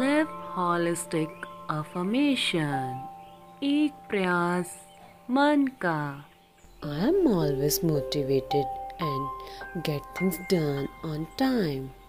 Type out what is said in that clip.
Live holistic affirmation. एक प्रयास मन का I am always motivated and get things done on time.